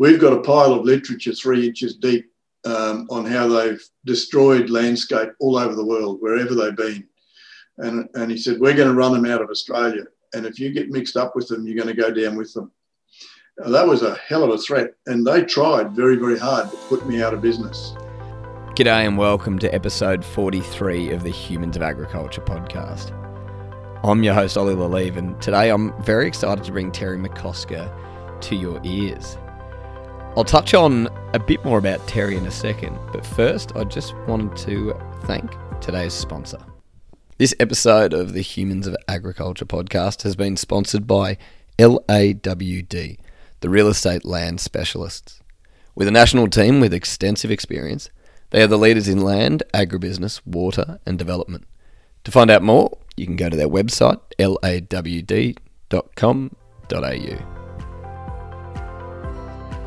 we've got a pile of literature three inches deep um, on how they've destroyed landscape all over the world, wherever they've been. And, and he said, We're going to run them out of Australia. And if you get mixed up with them, you're going to go down with them. Now, that was a hell of a threat. And they tried very, very hard to put me out of business. G'day and welcome to episode 43 of the Humans of Agriculture podcast. I'm your host, Ollie Le Lievre, and today I'm very excited to bring Terry McCosker to your ears. I'll touch on a bit more about Terry in a second, but first, I just wanted to thank today's sponsor. This episode of the Humans of Agriculture podcast has been sponsored by LAWD, the real estate land specialists. With a national team with extensive experience, they are the leaders in land, agribusiness, water, and development. To find out more, you can go to their website, lawd.com.au.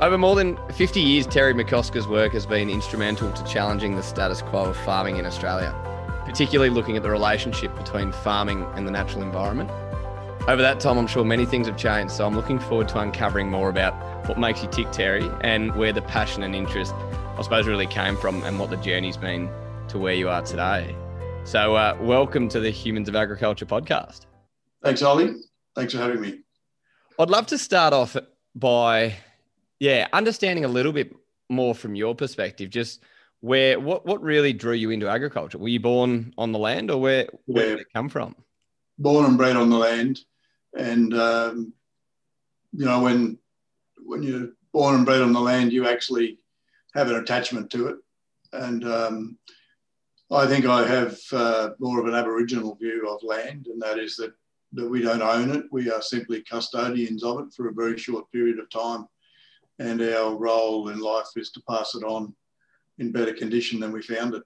Over more than 50 years, Terry McCosker's work has been instrumental to challenging the status quo of farming in Australia, particularly looking at the relationship between farming and the natural environment. Over that time, I'm sure many things have changed, so I'm looking forward to uncovering more about what makes you tick, Terry, and where the passion and interest, I suppose, really came from and what the journey's been to where you are today. So, uh, welcome to the Humans of Agriculture podcast. Thanks, Ollie. Thanks for having me. I'd love to start off by yeah, understanding a little bit more from your perspective, just where what what really drew you into agriculture? Were you born on the land, or where where yeah. did it come from? Born and bred on the land, and um, you know when when you're born and bred on the land, you actually have an attachment to it, and um, I think I have uh, more of an Aboriginal view of land, and that is that that we don't own it; we are simply custodians of it for a very short period of time and our role in life is to pass it on in better condition than we found it.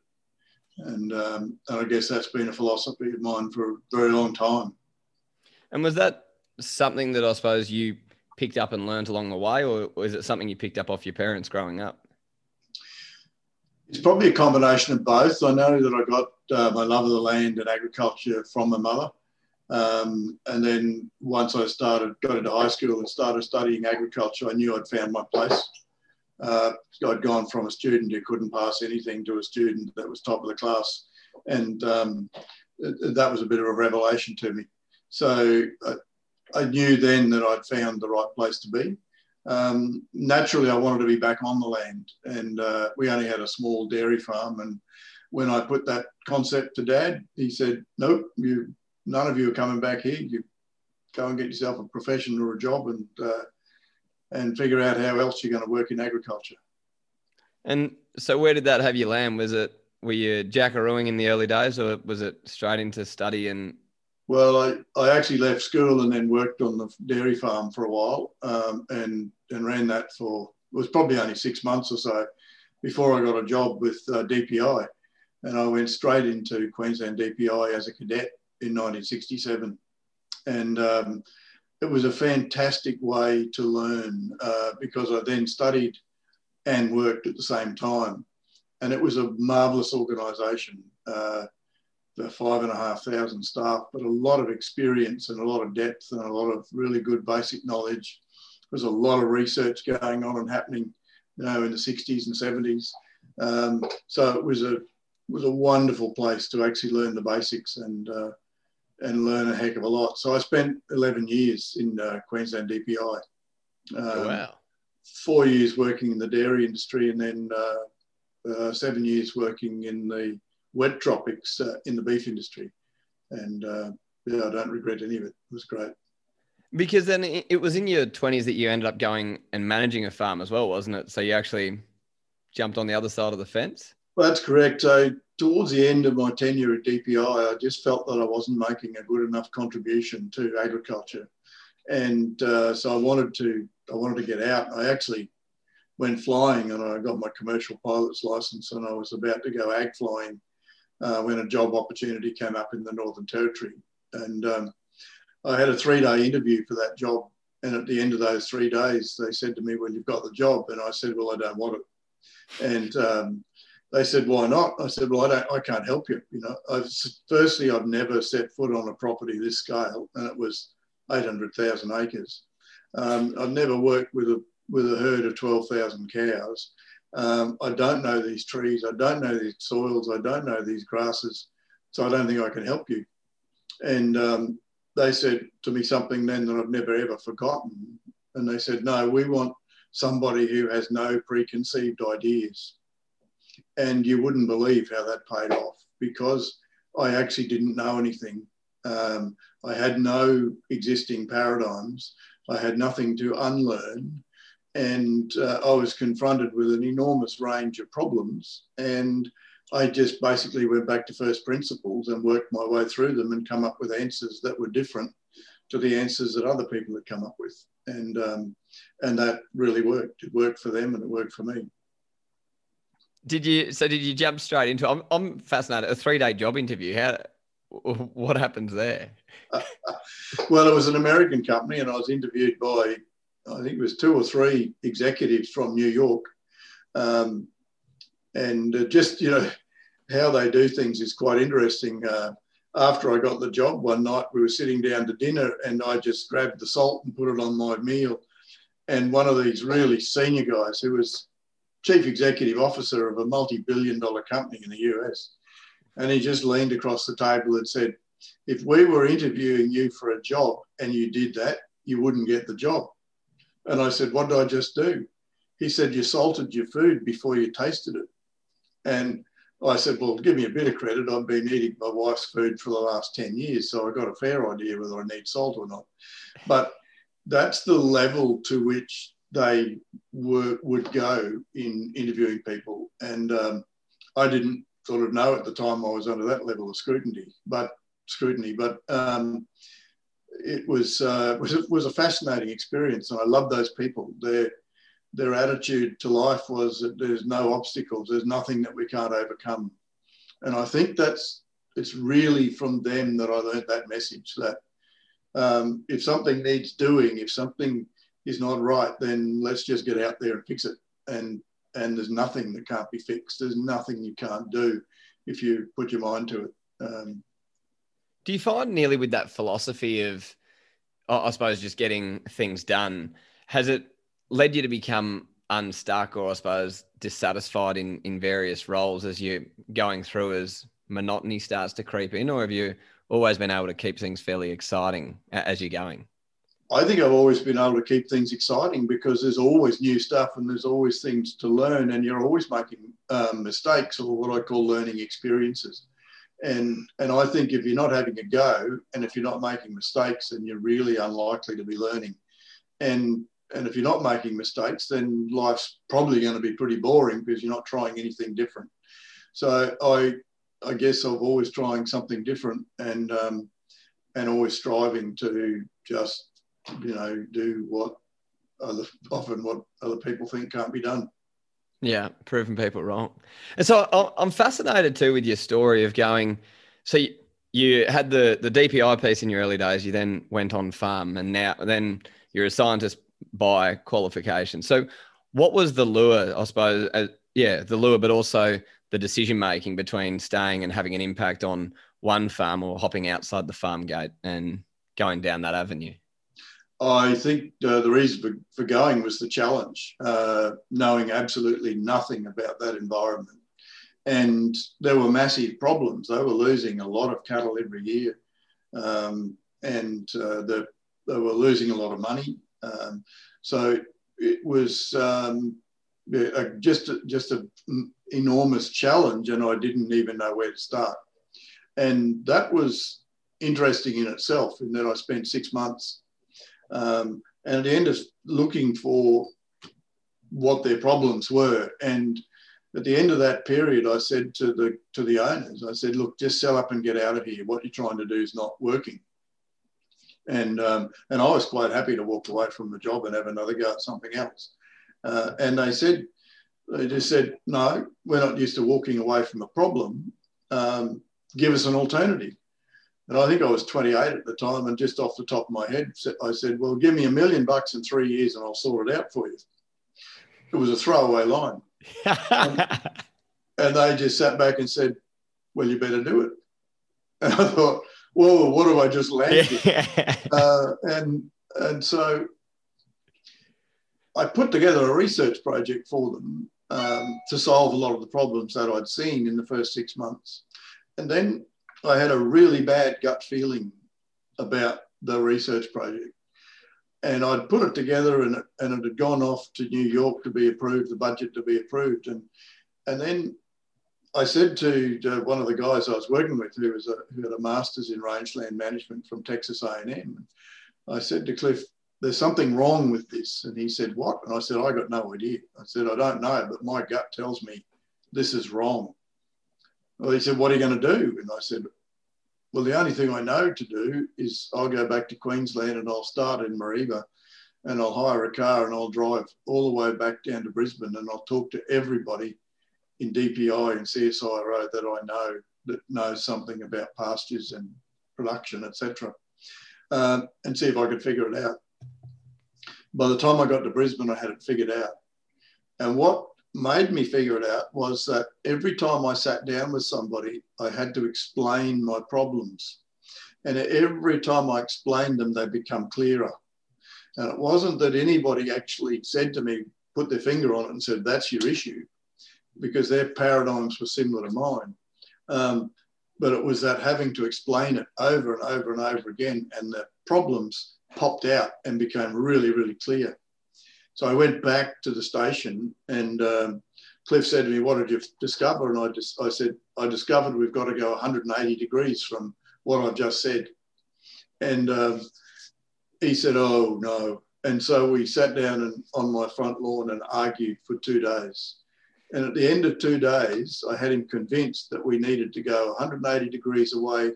And, um, and I guess that's been a philosophy of mine for a very long time. And was that something that I suppose you picked up and learned along the way, or is it something you picked up off your parents growing up? It's probably a combination of both. I know that I got uh, my love of the land and agriculture from my mother. Um, and then once I started, got into high school and started studying agriculture, I knew I'd found my place. Uh, I'd gone from a student who couldn't pass anything to a student that was top of the class. And um, that was a bit of a revelation to me. So I, I, knew then that I'd found the right place to be. Um, naturally, I wanted to be back on the land. And uh, we only had a small dairy farm. And when I put that concept to dad, he said, Nope, you none of you are coming back here. You go and get yourself a profession or a job and uh, and figure out how else you're going to work in agriculture. And so, where did that have you land? Was it were you jackarooing in the early days, or was it straight into study and? Well, I, I actually left school and then worked on the dairy farm for a while, um, and and ran that for it was probably only six months or so before I got a job with uh, DPI, and I went straight into Queensland DPI as a cadet in 1967. And um, it was a fantastic way to learn uh, because I then studied and worked at the same time. And it was a marvelous organisation. Uh, the five and a half thousand staff, but a lot of experience and a lot of depth and a lot of really good basic knowledge. There was a lot of research going on and happening, you know, in the 60s and 70s. Um, so it was a was a wonderful place to actually learn the basics and uh, and learn a heck of a lot. So I spent 11 years in uh, Queensland DPI. Um, oh, wow. Four years working in the dairy industry and then uh, uh, seven years working in the wet tropics uh, in the beef industry. And uh, yeah, I don't regret any of it. It was great. Because then it was in your 20s that you ended up going and managing a farm as well, wasn't it? So you actually jumped on the other side of the fence? Well, that's correct. So towards the end of my tenure at DPI, I just felt that I wasn't making a good enough contribution to agriculture, and uh, so I wanted to I wanted to get out. I actually went flying, and I got my commercial pilot's license, and I was about to go ag flying uh, when a job opportunity came up in the Northern Territory, and um, I had a three day interview for that job. And at the end of those three days, they said to me, "Well, you've got the job," and I said, "Well, I don't want it." And um, they said, "Why not?" I said, "Well, I don't. I can't help you. You know, I've, firstly, I've never set foot on a property this scale, and it was 800,000 acres. Um, I've never worked with a with a herd of 12,000 cows. Um, I don't know these trees. I don't know these soils. I don't know these grasses. So I don't think I can help you. And um, they said to me something then that I've never ever forgotten. And they said, no, we want somebody who has no preconceived ideas. And you wouldn't believe how that paid off because I actually didn't know anything. Um, I had no existing paradigms. I had nothing to unlearn. And uh, I was confronted with an enormous range of problems. And I just basically went back to first principles and worked my way through them and come up with answers that were different to the answers that other people had come up with. And, um, and that really worked. It worked for them and it worked for me. Did you? So did you jump straight into? I'm I'm fascinated. A three day job interview. How? What happens there? well, it was an American company, and I was interviewed by I think it was two or three executives from New York, um, and uh, just you know how they do things is quite interesting. Uh, after I got the job one night, we were sitting down to dinner, and I just grabbed the salt and put it on my meal. And one of these really senior guys, who was chief executive officer of a multi-billion dollar company in the US. And he just leaned across the table and said, if we were interviewing you for a job and you did that, you wouldn't get the job. And I said, what did I just do? He said, you salted your food before you tasted it. And I said, well, give me a bit of credit. I've been eating my wife's food for the last 10 years, so I got a fair idea whether I need salt or not. But that's the level to which they were, would go in interviewing people. And um, I didn't sort of know at the time I was under that level of scrutiny, but scrutiny, but um, it was, uh, was, was a fascinating experience. And I love those people. Their, their attitude to life was that there's no obstacles, there's nothing that we can't overcome. And I think that's, it's really from them that I learned that message that um, if something needs doing, if something is not right, then let's just get out there and fix it. And and there's nothing that can't be fixed. There's nothing you can't do if you put your mind to it. Um, do you find nearly with that philosophy of, I suppose, just getting things done, has it led you to become unstuck or I suppose dissatisfied in in various roles as you're going through as monotony starts to creep in, or have you always been able to keep things fairly exciting as you're going? I think I've always been able to keep things exciting because there's always new stuff and there's always things to learn, and you're always making um, mistakes or what I call learning experiences. And and I think if you're not having a go and if you're not making mistakes, then you're really unlikely to be learning. And and if you're not making mistakes, then life's probably going to be pretty boring because you're not trying anything different. So I I guess I'm always trying something different and um, and always striving to just you know, do what other often what other people think can't be done. Yeah, proving people wrong. And so I'm fascinated too with your story of going. So you, had the the DPI piece in your early days. You then went on farm, and now then you're a scientist by qualification. So what was the lure? I suppose, uh, yeah, the lure, but also the decision making between staying and having an impact on one farm or hopping outside the farm gate and going down that avenue. I think uh, the reason for, for going was the challenge, uh, knowing absolutely nothing about that environment. And there were massive problems. They were losing a lot of cattle every year. Um, and uh, the, they were losing a lot of money. Um, so it was um, a, just, a, just an enormous challenge, and I didn't even know where to start. And that was interesting in itself, in that I spent six months um, and at the end of looking for what their problems were. And at the end of that period, I said to the to the owners, I said, look, just sell up and get out of here. What you're trying to do is not working. And um, and I was quite happy to walk away from the job and have another go at something else. Uh, and they said, they just said, no, we're not used to walking away from a problem. Um, give us an alternative. And I think I was 28 at the time. And just off the top of my head, I said, Well, give me a million bucks in three years and I'll sort it out for you. It was a throwaway line. and, and they just sat back and said, Well, you better do it. And I thought, Whoa, what have I just landed? uh, and, and so I put together a research project for them um, to solve a lot of the problems that I'd seen in the first six months. And then I had a really bad gut feeling about the research project. And I'd put it together and it, and it had gone off to New York to be approved, the budget to be approved. And, and then I said to, to one of the guys I was working with, who was a, who had a master's in rangeland management from Texas A&M, I said to Cliff, "There's something wrong with this," and he said, "What?" And I said, "I got no idea." I said, "I don't know, but my gut tells me this is wrong." Well, he said, "What are you going to do?" And I said, "Well, the only thing I know to do is I'll go back to Queensland and I'll start in Mareeba." And I'll hire a car and I'll drive all the way back down to Brisbane and I'll talk to everybody in DPI and CSIRO that I know that knows something about pastures and production, etc., um, and see if I could figure it out. By the time I got to Brisbane, I had it figured out. And what made me figure it out was that every time I sat down with somebody, I had to explain my problems. And every time I explained them, they become clearer. And it wasn't that anybody actually said to me, put their finger on it and said, that's your issue because their paradigms were similar to mine. Um, but it was that having to explain it over and over and over again, and the problems popped out and became really, really clear. So I went back to the station, and um, Cliff said to me, "What did you discover?" And I just I said, "I discovered we've got to go 180 degrees from what I've just said." And um, he said, "Oh no." And so we sat down and, on my front lawn and argued for two days. And at the end of two days, I had him convinced that we needed to go 180 degrees away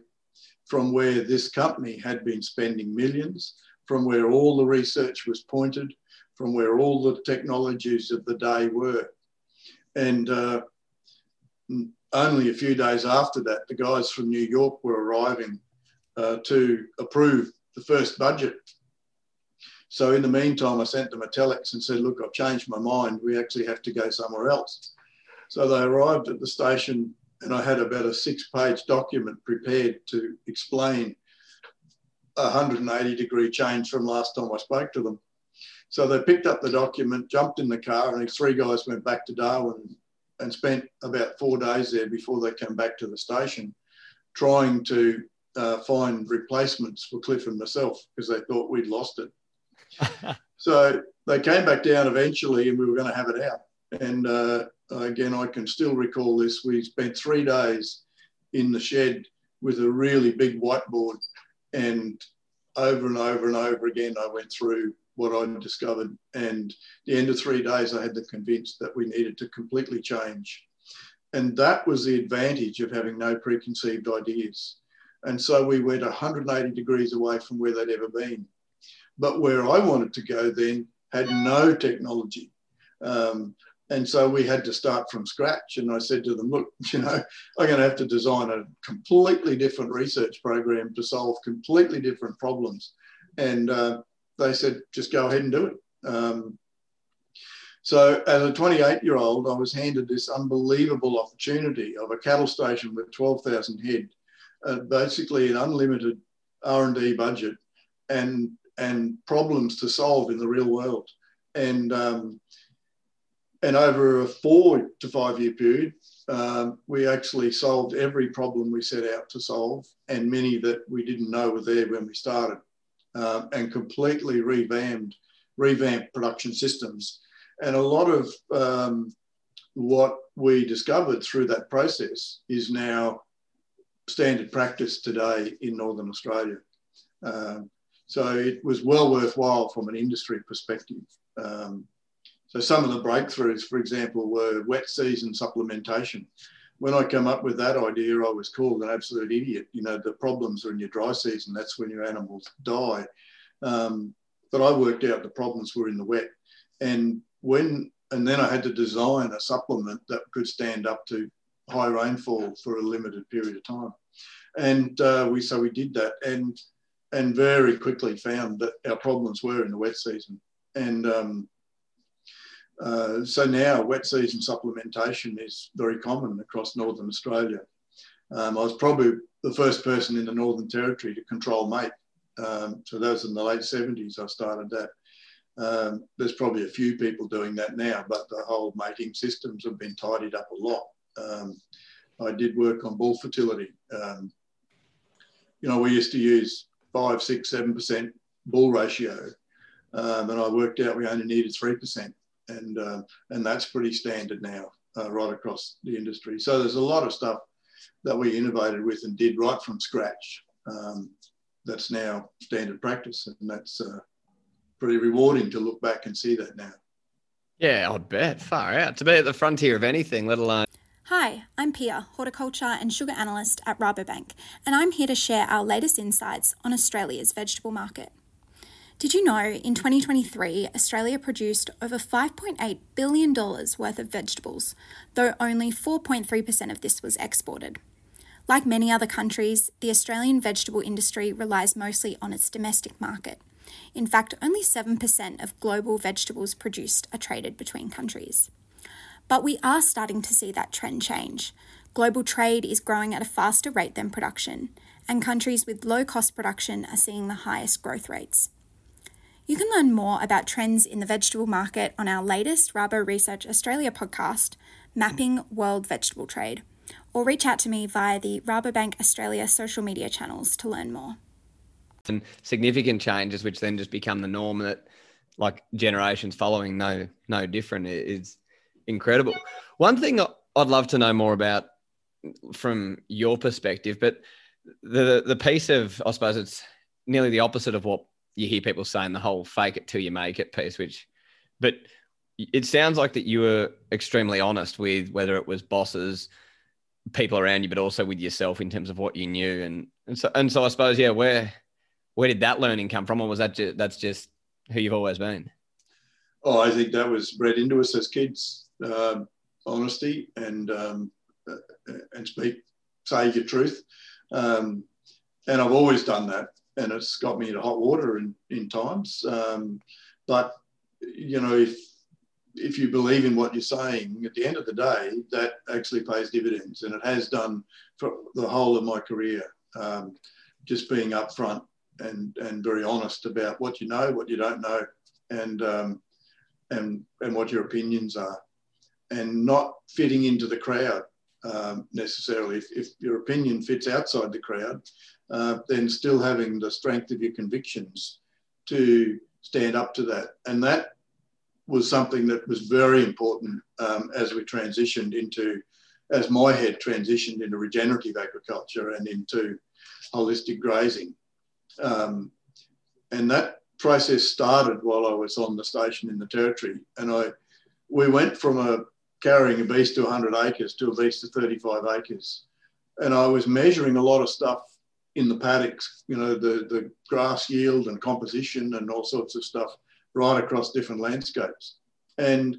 from where this company had been spending millions, from where all the research was pointed, from where all the technologies of the day were. And uh, only a few days after that, the guys from New York were arriving uh, to approve the first budget so in the meantime, I sent them a telex and said, look, I've changed my mind. We actually have to go somewhere else. So they arrived at the station and I had about a six page document prepared to explain a 180 degree change from last time I spoke to them. So they picked up the document, jumped in the car, and these three guys went back to Darwin and spent about four days there before they came back to the station, trying to uh, find replacements for Cliff and myself because they thought we'd lost it. so they came back down eventually, and we were going to have it out. And uh, again, I can still recall this. We spent three days in the shed with a really big whiteboard, and over and over and over again, I went through what I discovered. And the end of three days, I had them convinced that we needed to completely change. And that was the advantage of having no preconceived ideas. And so we went 180 degrees away from where they'd ever been. But where I wanted to go then had no technology. Um, and so we had to start from scratch. And I said to them, look, you know, I'm going to have to design a completely different research program to solve completely different problems. And uh, they said, just go ahead and do it. Um, so as a 28 year old, I was handed this unbelievable opportunity of a cattle station with 12,000 head, uh, basically an unlimited R&D budget and and problems to solve in the real world. And um, and over a four to five year period, um, we actually solved every problem we set out to solve, and many that we didn't know were there when we started, um, and completely revamped revamped production systems. And a lot of um, what we discovered through that process is now standard practice today in Northern Australia. Um, so it was well worthwhile from an industry perspective. Um, so some of the breakthroughs, for example, were wet season supplementation. When I came up with that idea, I was called an absolute idiot. You know, the problems are in your dry season. That's when your animals die. Um, but I worked out the problems were in the wet. And when and then I had to design a supplement that could stand up to high rainfall for a limited period of time. And uh, we so we did that. And and very quickly found that our problems were in the wet season. And um, uh, so now wet season supplementation is very common across Northern Australia. Um, I was probably the first person in the Northern Territory to control mate. Um, so that was in the late 70s I started that. Um, there's probably a few people doing that now, but the whole mating systems have been tidied up a lot. Um, I did work on bull fertility. Um, you know, we used to use five, six, seven percent bull ratio, um, and I worked out we only needed three percent, and uh, and that's pretty standard now uh, right across the industry. So there's a lot of stuff that we innovated with and did right from scratch. Um, that's now standard practice, and that's uh, pretty rewarding to look back and see that now. Yeah, I'd bet. Far out. To be at the frontier of anything, let alone. Hi, I'm Pia, horticulture and sugar analyst at Rabobank, and I'm here to share our latest insights on Australia's vegetable market. Did you know in 2023, Australia produced over $5.8 billion worth of vegetables, though only 4.3% of this was exported? Like many other countries, the Australian vegetable industry relies mostly on its domestic market. In fact, only 7% of global vegetables produced are traded between countries. But we are starting to see that trend change. Global trade is growing at a faster rate than production, and countries with low cost production are seeing the highest growth rates. You can learn more about trends in the vegetable market on our latest Rabo Research Australia podcast, Mapping World Vegetable Trade, or reach out to me via the Rabobank Australia social media channels to learn more. And significant changes, which then just become the norm that like generations following no no different is incredible. One thing I'd love to know more about from your perspective, but the the piece of I suppose it's nearly the opposite of what you hear people saying the whole fake it till you make it piece, which but it sounds like that you were extremely honest with whether it was bosses, people around you, but also with yourself in terms of what you knew. And, and so, and so I suppose, yeah, where, where did that learning come from? Or was that just, that's just who you've always been? Oh, I think that was bred into us as kids, um, honesty and, um, uh, and speak, say your truth. Um, and I've always done that. And it's got me into hot water in, in times. Um, but, you know, if if you believe in what you're saying, at the end of the day, that actually pays dividends, and it has done for the whole of my career. Um, just being upfront and and very honest about what you know, what you don't know, and um, and and what your opinions are, and not fitting into the crowd um, necessarily. If, if, your opinion fits outside the crowd, uh, then still having the strength of your convictions to stand up to that, and that was something that was very important um, as we transitioned into, as my head transitioned into regenerative agriculture and into holistic grazing. Um, and that process started while I was on the station in the territory. And I, we went from a carrying a beast to 100 acres to a beast to 35 acres. And I was measuring a lot of stuff in the paddocks, you know, the, the grass yield and composition and all sorts of stuff right across different landscapes. And,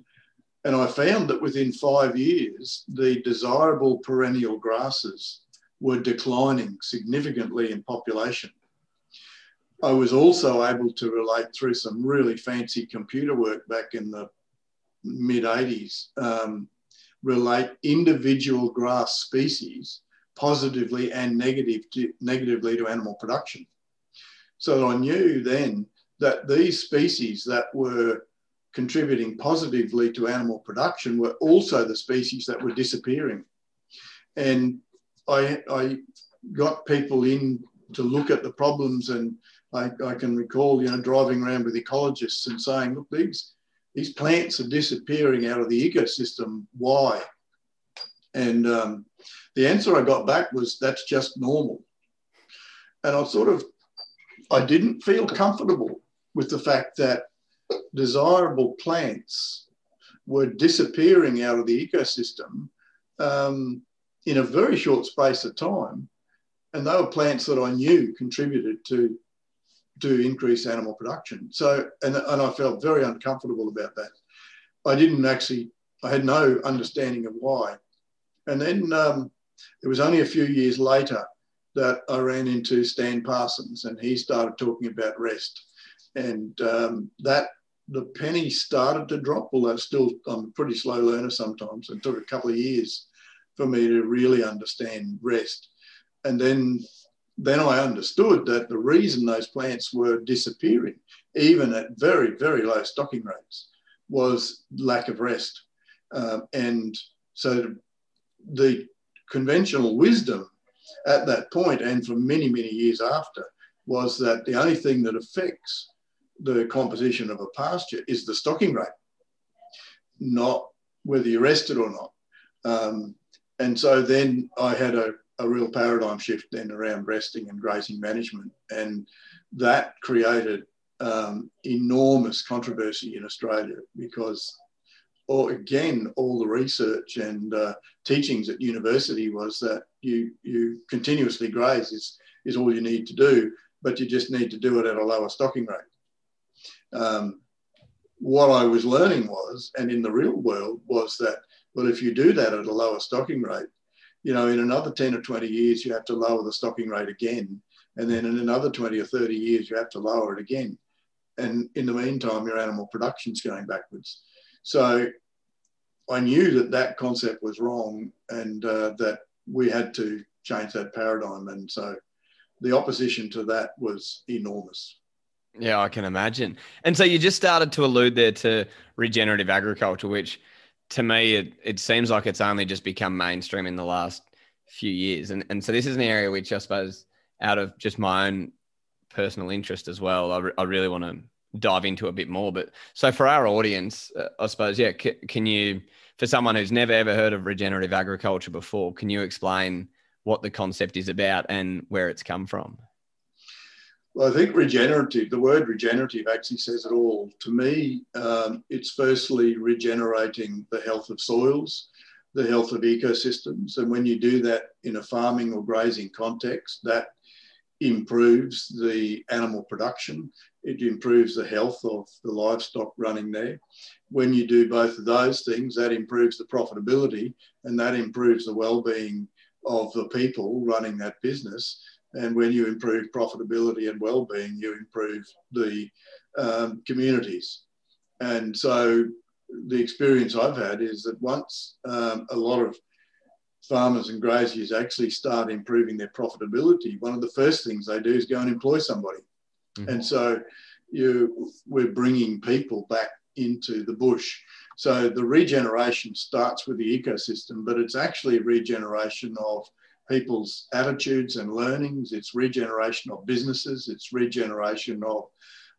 and I found that within five years, the desirable perennial grasses were declining significantly in population. I was also able to relate through some really fancy computer work back in the mid 80s, um, relate individual grass species positively and negative to, negatively to animal production. So I knew then that these species that were contributing positively to animal production were also the species that were disappearing. And I, I got people in to look at the problems and I, I, can recall, you know, driving around with ecologists and saying, look, these, these plants are disappearing out of the ecosystem. Why? And um, the answer I got back was that's just normal. And I sort of, I didn't feel comfortable with the fact that desirable plants were disappearing out of the ecosystem um, in a very short space of time. And they were plants that I knew contributed to, to increase animal production. So, and, and I felt very uncomfortable about that. I didn't actually, I had no understanding of why. And then um, it was only a few years later that I ran into Stan Parsons and he started talking about rest and um, that the penny started to drop. Although still, I'm a pretty slow learner sometimes. It took a couple of years for me to really understand rest, and then then I understood that the reason those plants were disappearing even at very, very low stocking rates, was lack of rest. Um, and so the conventional wisdom at that point and for many, many years after was that the only thing that affects the composition of a pasture is the stocking rate, not whether you're rested or not. Um, and so then I had a, a real paradigm shift then around resting and grazing management. And that created um, enormous controversy in Australia because, or again, all the research and uh, teachings at university was that you you continuously graze is is all you need to do, but you just need to do it at a lower stocking rate. Um, what I was learning was, and in the real world, was that well, if you do that at a lower stocking rate, you know, in another 10 or 20 years, you have to lower the stocking rate again. And then in another 20 or 30 years, you have to lower it again. And in the meantime, your animal production's going backwards. So I knew that that concept was wrong and uh, that we had to change that paradigm. And so the opposition to that was enormous. Yeah, I can imagine. And so you just started to allude there to regenerative agriculture, which to me, it, it seems like it's only just become mainstream in the last few years. And, and so this is an area which I suppose, out of just my own personal interest as well, I, re- I really want to dive into a bit more. But so for our audience, uh, I suppose, yeah, c- can you, for someone who's never ever heard of regenerative agriculture before, can you explain what the concept is about and where it's come from? Well, I think regenerative, the word regenerative actually says it all. To me, um, it's firstly regenerating the health of soils, the health of ecosystems. And when you do that in a farming or grazing context, that improves the animal production, it improves the health of the livestock running there. When you do both of those things, that improves the profitability and that improves the well-being of the people running that business and when you improve profitability and well-being, you improve the um, communities. And so the experience I've had is that once um, a lot of farmers and graziers actually start improving their profitability, one of the first things they do is go and employ somebody. Mm-hmm. And so you, we're bringing people back into the bush. So the regeneration starts with the ecosystem, but it's actually a regeneration of people's attitudes and learnings, it's regeneration of businesses, it's regeneration of,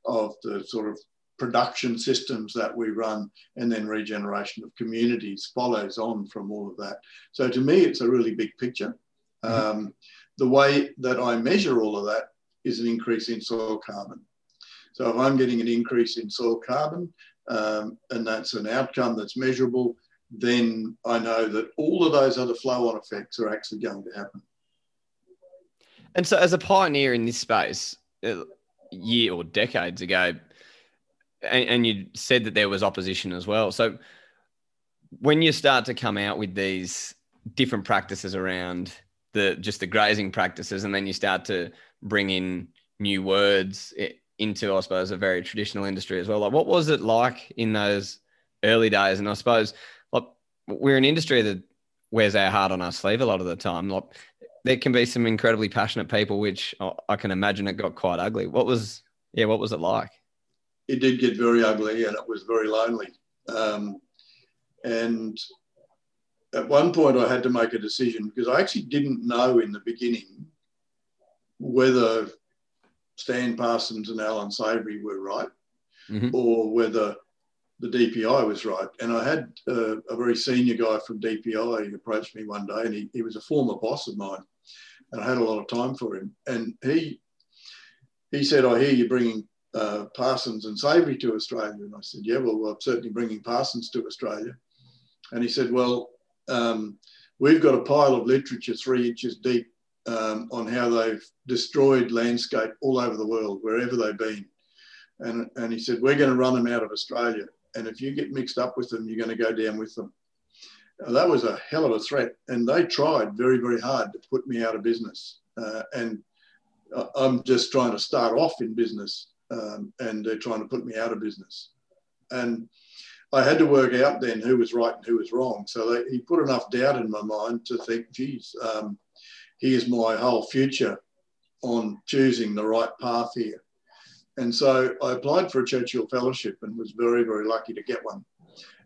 of the sort of production systems that we run, and then regeneration of communities follows on from all of that. So to me, it's a really big picture. Mm-hmm. Um, the way that I measure all of that is an increase in soil carbon. So if I'm getting an increase in soil carbon, um, and that's an outcome that's measurable, then I know that all of those other flow on effects are actually going to happen. And so, as a pioneer in this space, a uh, year or decades ago, and, and you said that there was opposition as well. So, when you start to come out with these different practices around the just the grazing practices, and then you start to bring in new words into, I suppose, a very traditional industry as well. Like, what was it like in those early days? And I suppose like, we're an industry that wears our heart on our sleeve a lot of the time. Like there can be some incredibly passionate people, which I can imagine it got quite ugly. What was, yeah, what was it like? It did get very ugly and it was very lonely. Um, and at one point, I had to make a decision because I actually didn't know in the beginning whether Stan Parsons and Allan Savory were right mm-hmm. or whether the DPI was right. And I had uh, a very senior guy from DPI approached me one day, and he, he was a former boss of mine, and I had a lot of time for him. And he he said, "I hear you're bringing uh, Parsons and Savory to Australia." And I said, "Yeah, well, I'm certainly bringing Parsons to Australia." And he said, "Well, um, we've got a pile of literature three inches deep um, on how they've destroyed landscape all over the world, wherever they've been." And, and he said, We're going to run them out of Australia. And if you get mixed up with them, you're going to go down with them. Now, that was a hell of a threat. And they tried very, very hard to put me out of business. Uh, and I'm just trying to start off in business um, and they're trying to put me out of business. And I had to work out then who was right and who was wrong. So they, he put enough doubt in my mind to think, geez, um, here's my whole future on choosing the right path here. And so I applied for a Churchill Fellowship and was very, very lucky to get one.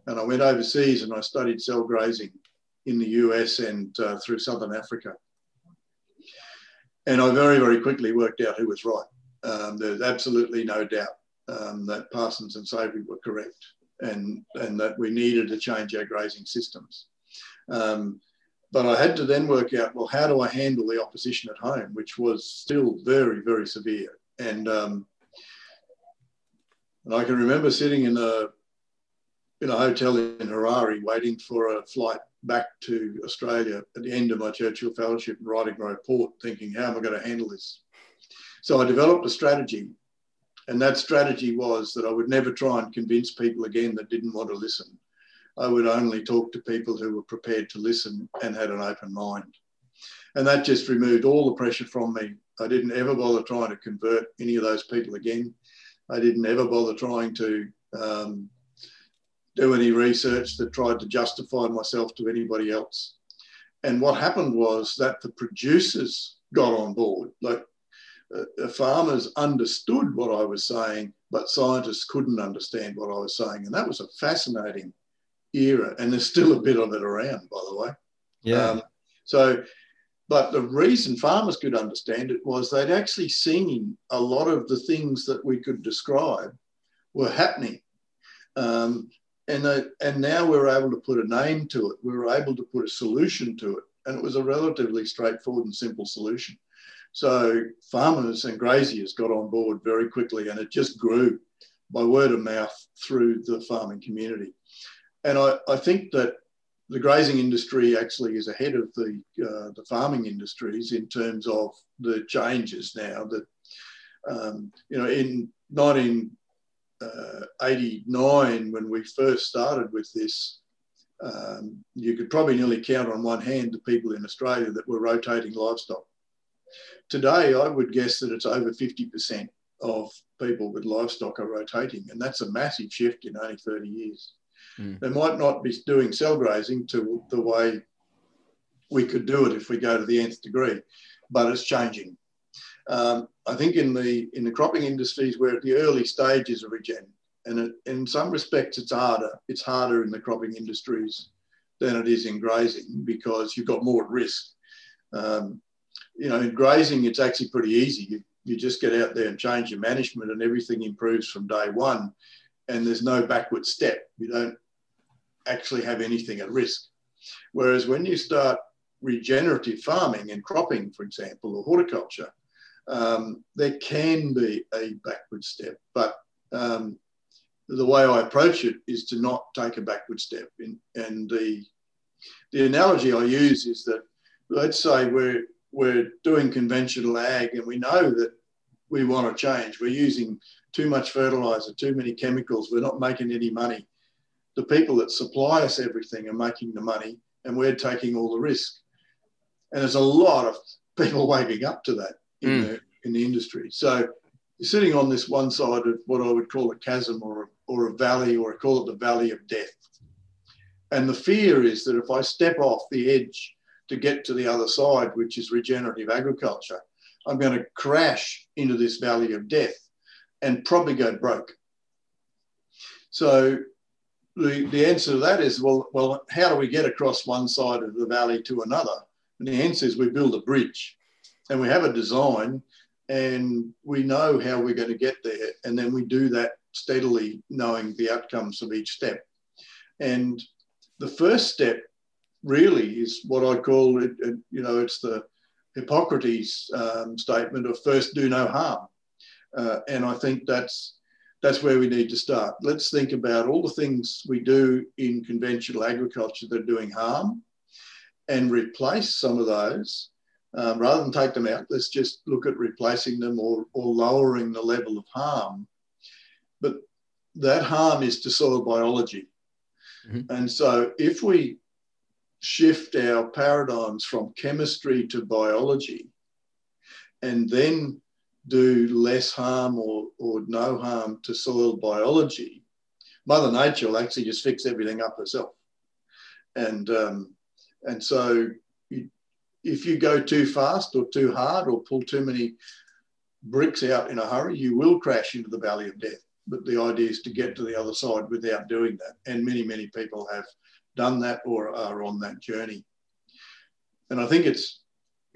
And I went overseas and I studied cell grazing in the US and uh, through Southern Africa. And I very, very quickly worked out who was right. Um, there's absolutely no doubt um, that Parsons and Savory were correct and, and that we needed to change our grazing systems. Um, but I had to then work out, well, how do I handle the opposition at home, which was still very, very severe. And, um, and I can remember sitting in a, in a hotel in Harare waiting for a flight back to Australia at the end of my Churchill Fellowship and writing my report, thinking, how am I going to handle this? So I developed a strategy. And that strategy was that I would never try and convince people again that didn't want to listen. I would only talk to people who were prepared to listen and had an open mind. And that just removed all the pressure from me. I didn't ever bother trying to convert any of those people again. I didn't ever bother trying to um, do any research that tried to justify myself to anybody else. And what happened was that the producers got on board. Like uh, farmers understood what I was saying, but scientists couldn't understand what I was saying. And that was a fascinating era. And there's still a bit of it around, by the way. Yeah. Um, so, but the reason farmers could understand it was they'd actually seen a lot of the things that we could describe were happening. Um, and, they, and now we are able to put a name to it. We were able to put a solution to it. And it was a relatively straightforward and simple solution. So farmers and graziers got on board very quickly, and it just grew by word of mouth through the farming community. And I, I think that the grazing industry actually is ahead of the, uh, the farming industries in terms of the changes now that, um, you know, in 1989, when we first started with this, um, you could probably nearly count on one hand the people in Australia that were rotating livestock. Today, I would guess that it's over 50% of people with livestock are rotating, and that's a massive shift in only 30 years. Mm. They might not be doing cell grazing to the way we could do it if we go to the nth degree, but it's changing. Um, I think in the in the cropping industries, we're at the early stages of regen, and it, in some respects, it's harder. It's harder in the cropping industries than it is in grazing because you've got more at risk. Um, you know, in grazing, it's actually pretty easy. You, you just get out there and change your management, and everything improves from day one. And there's no backward step. You don't actually have anything at risk. Whereas when you start regenerative farming and cropping, for example, or horticulture, um, there can be a backward step. But um, the way I approach it is to not take a backward step. In, and the, the analogy I use is that let's say we're we're doing conventional ag and we know that we want to change. We're using too much fertilizer, too many chemicals. We're not making any money. The people that supply us everything are making the money and we're taking all the risk. And there's a lot of people waking up to that in, mm. the, in the industry. So you're sitting on this one side of what I would call a chasm or, or a valley, or I call it the valley of death. And the fear is that if I step off the edge to get to the other side, which is regenerative agriculture. I'm going to crash into this valley of death and probably go broke. So the, the answer to that is well, well, how do we get across one side of the valley to another? And the answer is we build a bridge and we have a design and we know how we're going to get there. And then we do that steadily, knowing the outcomes of each step. And the first step really is what I call it, you know, it's the Hippocrates um, statement of first do no harm. Uh, and I think that's that's where we need to start. Let's think about all the things we do in conventional agriculture that are doing harm and replace some of those. Um, rather than take them out, let's just look at replacing them or, or lowering the level of harm. But that harm is to soil biology. Mm-hmm. And so if we shift our paradigms from chemistry to biology and then do less harm or, or no harm to soil biology, Mother Nature will actually just fix everything up herself. And, um, and so you, if you go too fast or too hard or pull too many bricks out in a hurry, you will crash into the valley of death. But the idea is to get to the other side without doing that. And many, many people have done that or are on that journey. And I think it's,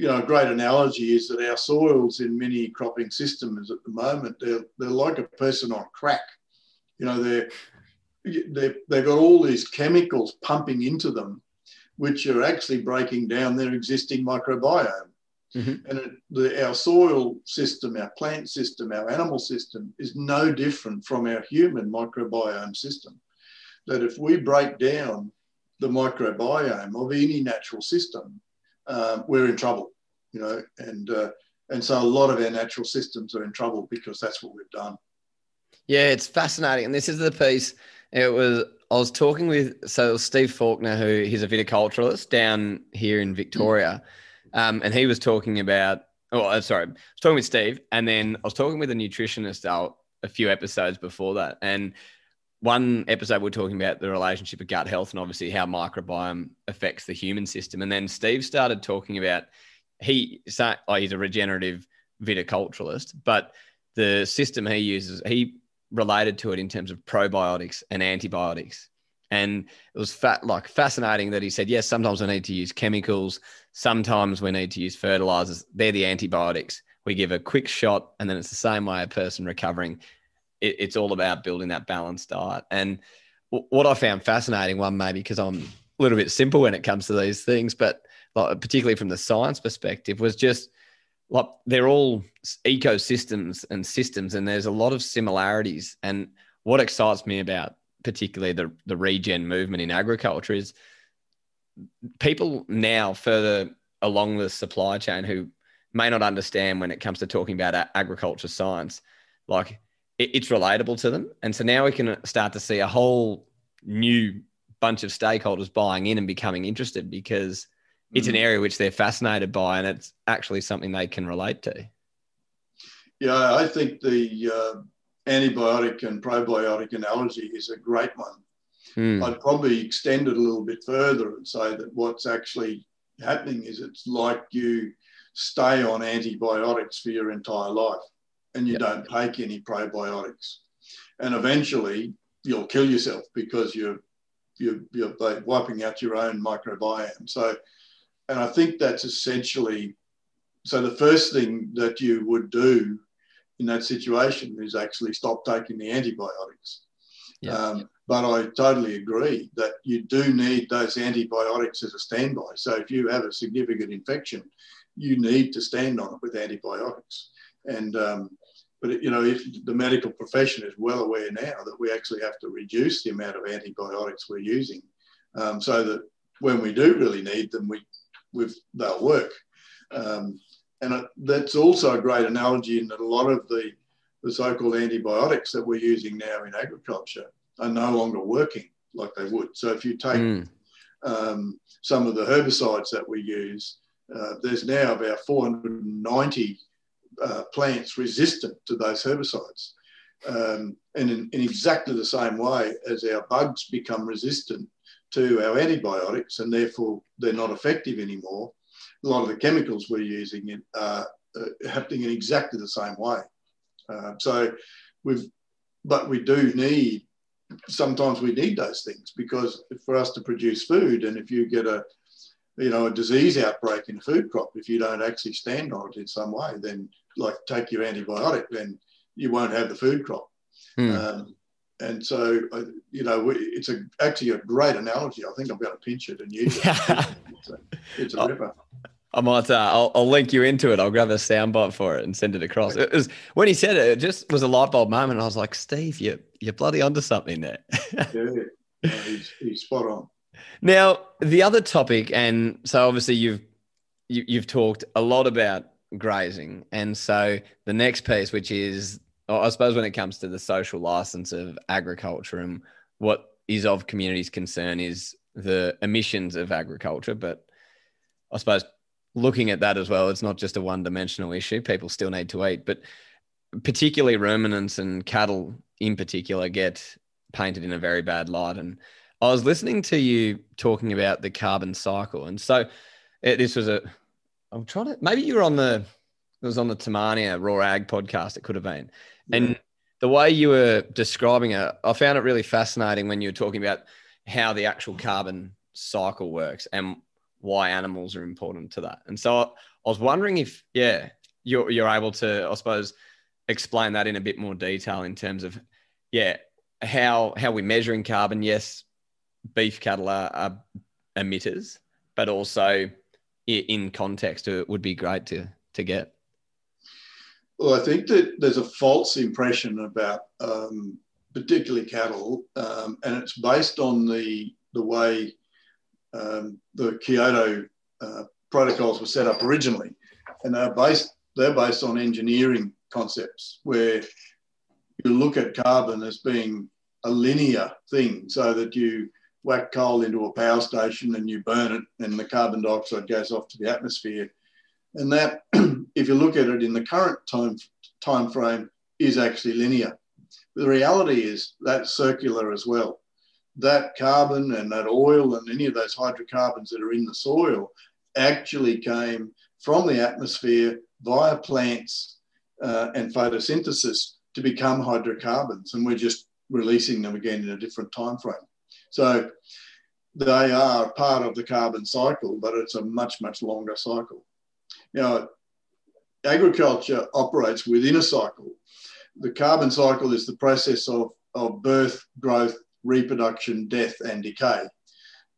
you know, a great analogy is that our soils in many cropping systems at the moment, they're, they're like a person on crack. You know, they're, they've, they've got all these chemicals pumping into them, which are actually breaking down their existing microbiome. Mm-hmm. And it, the, our soil system, our plant system, our animal system is no different from our human microbiome system. That if we break down the microbiome of any natural system, um, we're in trouble, you know, and uh, and so a lot of our natural systems are in trouble because that's what we've done. Yeah, it's fascinating, and this is the piece. It was I was talking with so Steve Faulkner, who he's a viticulturalist down here in Victoria. Um, and he was talking about, oh, uh, sorry, I was talking with Steve, and then I was talking with a nutritionist out a few episodes before that. And one episode, we are talking about the relationship of gut health and obviously how microbiome affects the human system. And then Steve started talking about he, oh, he's a regenerative viticulturalist, but the system he uses, he related to it in terms of probiotics and antibiotics. And it was fat, like fascinating that he said, yes, sometimes we need to use chemicals, sometimes we need to use fertilizers. They're the antibiotics. We give a quick shot, and then it's the same way a person recovering. It, it's all about building that balanced diet. And w- what I found fascinating, one maybe because I'm a little bit simple when it comes to these things, but like, particularly from the science perspective, was just like they're all ecosystems and systems, and there's a lot of similarities. And what excites me about particularly the, the regen movement in agriculture is people now further along the supply chain who may not understand when it comes to talking about agriculture science like it's relatable to them and so now we can start to see a whole new bunch of stakeholders buying in and becoming interested because it's an area which they're fascinated by and it's actually something they can relate to yeah i think the uh, antibiotic and probiotic analogy is a great one. Mm. I'd probably extend it a little bit further and say that what's actually happening is it's like you stay on antibiotics for your entire life and you yep. don't take any probiotics. And eventually you'll kill yourself because you're, you're, you're wiping out your own microbiome. So, and I think that's essentially so the first thing that you would do in that situation is actually stop taking the antibiotics. Yeah. Um, but I totally agree that you do need those antibiotics as a standby. So if you have a significant infection, you need to stand on it with antibiotics. And um, but you know, if the medical profession is well aware now that we actually have to reduce the amount of antibiotics we're using, um, so that when we do really need them, we we they'll work. Um, and that's also a great analogy in that a lot of the, the so-called antibiotics that we're using now in agriculture are no longer working like they would. So if you take mm. um, some of the herbicides that we use, uh, there's now about 490 uh, plants resistant to those herbicides. Um, and in, in, exactly the same way as our bugs become resistant to our antibiotics and therefore they're not effective anymore, a lot of the chemicals we're using are uh, happening in exactly the same way. Uh, so we've, but we do need, sometimes we need those things because for us to produce food, and if you get a, you know, a disease outbreak in a food crop, if you don't actually stand on it in some way, then like take your antibiotic, then you won't have the food crop. Hmm. Um, and so, uh, you know, we, it's a, actually a great analogy. I think I'm going to pinch it and use it. it's a, it's a oh, ripper. I might. Uh, I'll, I'll link you into it. I'll grab a soundbite for it and send it across. It was when he said it. It just was a light bulb moment. I was like, Steve, you you're bloody onto something there. yeah, he's, he's spot on. Now the other topic, and so obviously you've you, you've talked a lot about grazing, and so the next piece, which is I suppose when it comes to the social license of agriculture and what is of community's concern is the emissions of agriculture, but I suppose looking at that as well, it's not just a one dimensional issue. People still need to eat, but particularly ruminants and cattle in particular get painted in a very bad light. And I was listening to you talking about the carbon cycle. And so it, this was a, I'm trying to, maybe you were on the, It was on the Tamania Raw Ag podcast. It could have been. Yeah. And the way you were describing it, I found it really fascinating when you were talking about how the actual carbon cycle works and why animals are important to that. And so I, I was wondering if, yeah, you're, you're able to, I suppose, explain that in a bit more detail in terms of, yeah, how how we're measuring carbon. Yes, beef cattle are, are emitters, but also in context, it would be great to to get. Well, I think that there's a false impression about um, particularly cattle, um, and it's based on the the way um, the Kyoto uh, protocols were set up originally, and they're based they're based on engineering concepts where you look at carbon as being a linear thing, so that you whack coal into a power station and you burn it, and the carbon dioxide goes off to the atmosphere. And that, if you look at it in the current time time frame, is actually linear. The reality is that's circular as well. That carbon and that oil and any of those hydrocarbons that are in the soil actually came from the atmosphere via plants uh, and photosynthesis to become hydrocarbons, and we're just releasing them again in a different time frame. So they are part of the carbon cycle, but it's a much, much longer cycle. Now, agriculture operates within a cycle. The carbon cycle is the process of, of birth, growth, reproduction, death, and decay.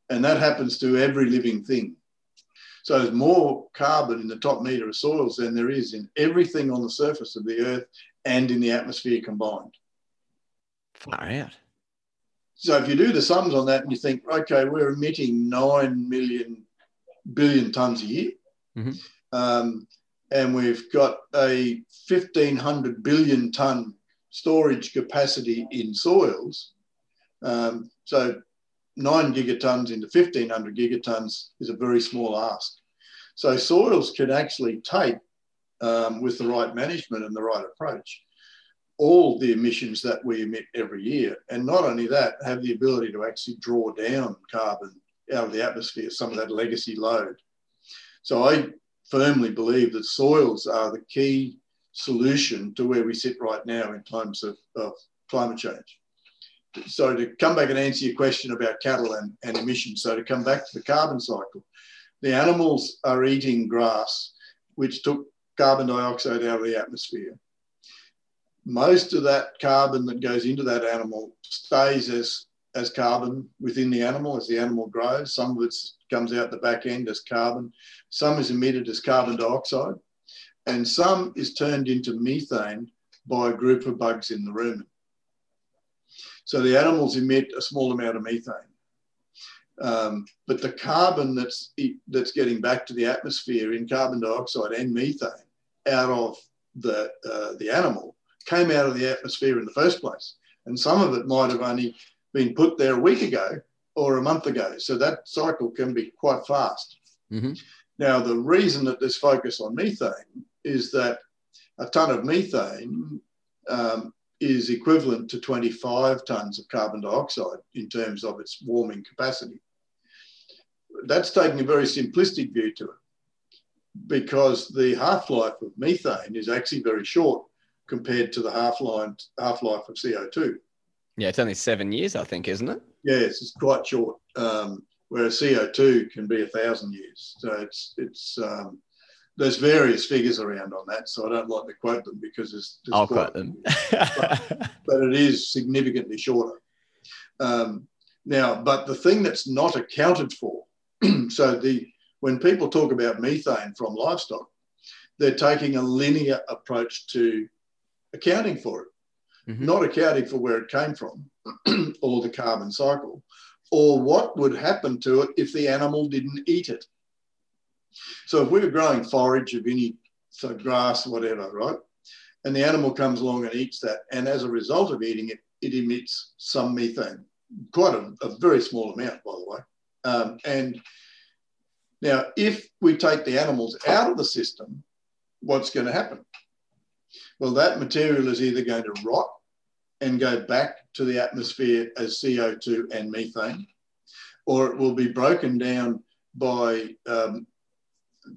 And that happens to every living thing. So there's more carbon in the top meter of soils than there is in everything on the surface of the earth and in the atmosphere combined. Far out. So if you do the sums on that and you think, okay, we're emitting 9 million billion tonnes a year, mm-hmm. um, and we've got a 1500 billion tonne storage capacity in soils. Um, so nine gigatons into 1500 gigatons is a very small ask. So soils can actually take, um, with the right management and the right approach, all the emissions that we emit every year. And not only that, have the ability to actually draw down carbon out of the atmosphere, some of that legacy load. So I firmly believe that soils are the key solution to where we sit right now in terms of, of climate change so to come back and answer your question about cattle and, and emissions, so to come back to the carbon cycle, the animals are eating grass, which took carbon dioxide out of the atmosphere. Most of that carbon that goes into that animal stays as, as carbon within the animal as the animal grows. Some of it comes out the back end as carbon, some is emitted as carbon dioxide, and some is turned into methane by a group of bugs in the rumen. So the animals emit a small amount of methane. Um, but the carbon that's, that's getting back to the atmosphere in carbon dioxide and methane out of the, uh, the animal came out of the atmosphere in the first place. And some of it might have only been put there a week ago or a month ago. So that cycle can be quite fast. Mm-hmm. Now, the reason that there's focus on methane is that a ton of methane um, is equivalent to 25 tonnes of carbon dioxide in terms of its warming capacity. That's taking a very simplistic view to it because the half-life of methane is actually very short compared to the half-life half-life of CO2. Yeah, it's only seven years, I think, isn't it? Yes, it's quite short. Um, whereas CO2 can be a thousand years. So it's it's um, there's various figures around on that, so I don't like to quote them because it's. I'll quote them. but, but, it is significantly shorter. Um, now, but the thing that's not accounted for, so the when people talk about methane from livestock, they're taking a linear approach to accounting for it, mm-hmm. not accounting for where it came from or the carbon cycle, or what would happen to it if the animal didn't eat it. So if we were growing forage of any, so grass, whatever, right? And the animal comes along and eats that. And as a result of eating it, it emits some methane, quite a, a very small amount, by the way. Um, and now, if we take the animals out of the system, what's going to happen? Well, that material is either going to rot and go back to the atmosphere as CO2 and methane, or it will be broken down by um,